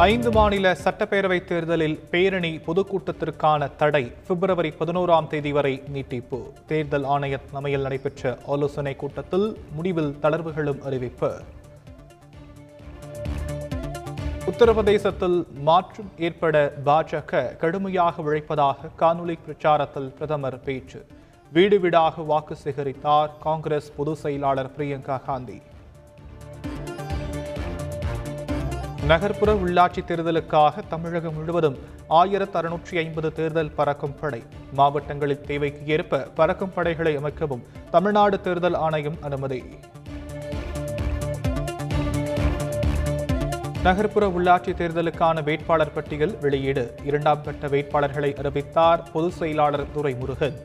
ஐந்து மாநில சட்டப்பேரவைத் தேர்தலில் பேரணி பொதுக்கூட்டத்திற்கான தடை பிப்ரவரி பதினோராம் தேதி வரை நீட்டிப்பு. தேர்தல் ஆணைய தலைமையில் நடைபெற்ற ஆலோசனைக் கூட்டத்தில் முடிவில் தளர்வுகளும் அறிவிப்பு. உத்தரப்பிரதேசத்தில் மாற்றம் ஏற்பட பாஜக கடுமையாக உழைப்பதாக காணொலி பிரச்சாரத்தில் பிரதமர் பேச்சு. வீடு வீடாக வாக்கு சேகரித்தார் காங்கிரஸ் பொதுச் செயலாளர் பிரியங்கா காந்தி. நகர்ப்புற உள்ளாட்சி தேர்தலுக்காக தமிழகம் முழுவதும் ஆயிரத்து அறுநூற்றி ஐம்பது தேர்தல் பறக்கும் படை. மாவட்டங்களில் தேவைக்கு ஏற்ப பறக்கும் படைகளை அமைக்கவும் தமிழ்நாடு தேர்தல் ஆணையம் அனுமதி. நகர்ப்புற உள்ளாட்சி தேர்தலுக்கான வேட்பாளர் பட்டியல் வெளியீடு. இரண்டாம் கட்ட வேட்பாளர்களை அறிவித்தார் பொதுச் செயலாளர் துரைமுருகன்.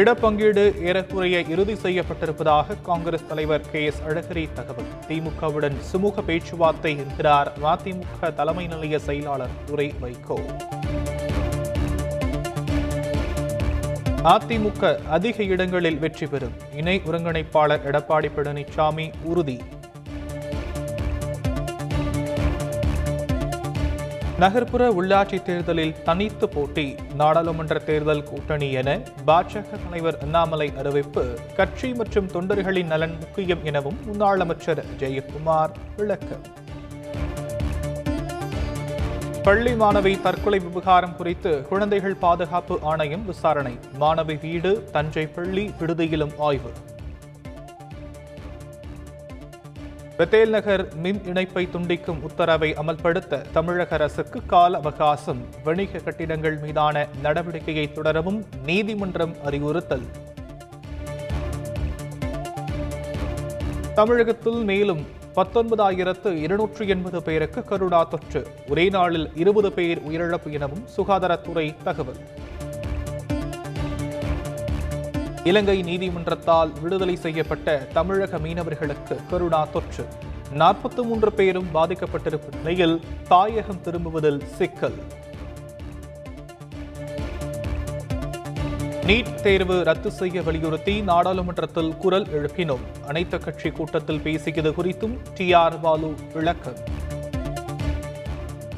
இடப்பங்கீடு ஏறக்குறைய இறுதி செய்யப்பட்டிருப்பதாக காங்கிரஸ் தலைவர் கே எஸ் அழகிரி தகவல். திமுகவுடன் சுமூக பேச்சுவார்த்தை என்கிறார் மதிமுக தலைமை நிலைய செயலாளர் துரை வைகோ. அதிமுக அதிக இடங்களில் வெற்றி பெறும். இணை ஒருங்கிணைப்பாளர் எடப்பாடி பழனிசாமி உறுதி. நகர்ப்புற உள்ளாட்சி தேர்தலில் தனித்து போட்டி நாடாளுமன்ற தேர்தல் கூட்டணி என பாஜக தலைவர் அண்ணாமலை அறிவிப்பு கட்சி மற்றும் தொண்டர்களின் நலன் முக்கியம் எனவும் முன்னாள் அமைச்சர் ஜெயக்குமார் விளக்கம். பள்ளி மாணவி தற்கொலை விவகாரம் குறித்து குழந்தைகள் பாதுகாப்பு ஆணையம் விசாரணை மாணவி வீடு தஞ்சை பள்ளி விடுதியிலும் ஆய்வு. பெத்தேல் நகர் மின் இணைப்பை துண்டிக்கும் உத்தரவை அமல்படுத்த தமிழக அரசுக்கு கால அவகாசம். வணிக கட்டிடங்கள் மீதான நடவடிக்கையை தொடரவும் நீதிமன்றம் அறிவுறுத்தல். தமிழகத்தில் மேலும் பத்தொன்பதாயிரத்து இருநூற்று எண்பது பேருக்கு கருணா தொற்று. ஒரே நாளில் இருபது பேர் உயிரிழப்பு எனவும் சுகாதாரத்துறை தகவல். இலங்கை நீதிமன்றத்தால் விடுதலை செய்யப்பட்ட தமிழக மீனவர்களுக்கு கருணா தொற்று. நாற்பத்தி மூன்று பேரும் பாதிக்கப்பட்டிருக்கும் நிலையில் தாயகம் திரும்புவதில் சிக்கல். நீட் தேர்வு ரத்து செய்ய வலியுறுத்தி நாடாளுமன்றத்தில் குரல் எழுப்பினோம். அனைத்து கட்சி கூட்டத்தில் பேசியது குறித்தும் டி ஆர் பாலு விளக்கம்.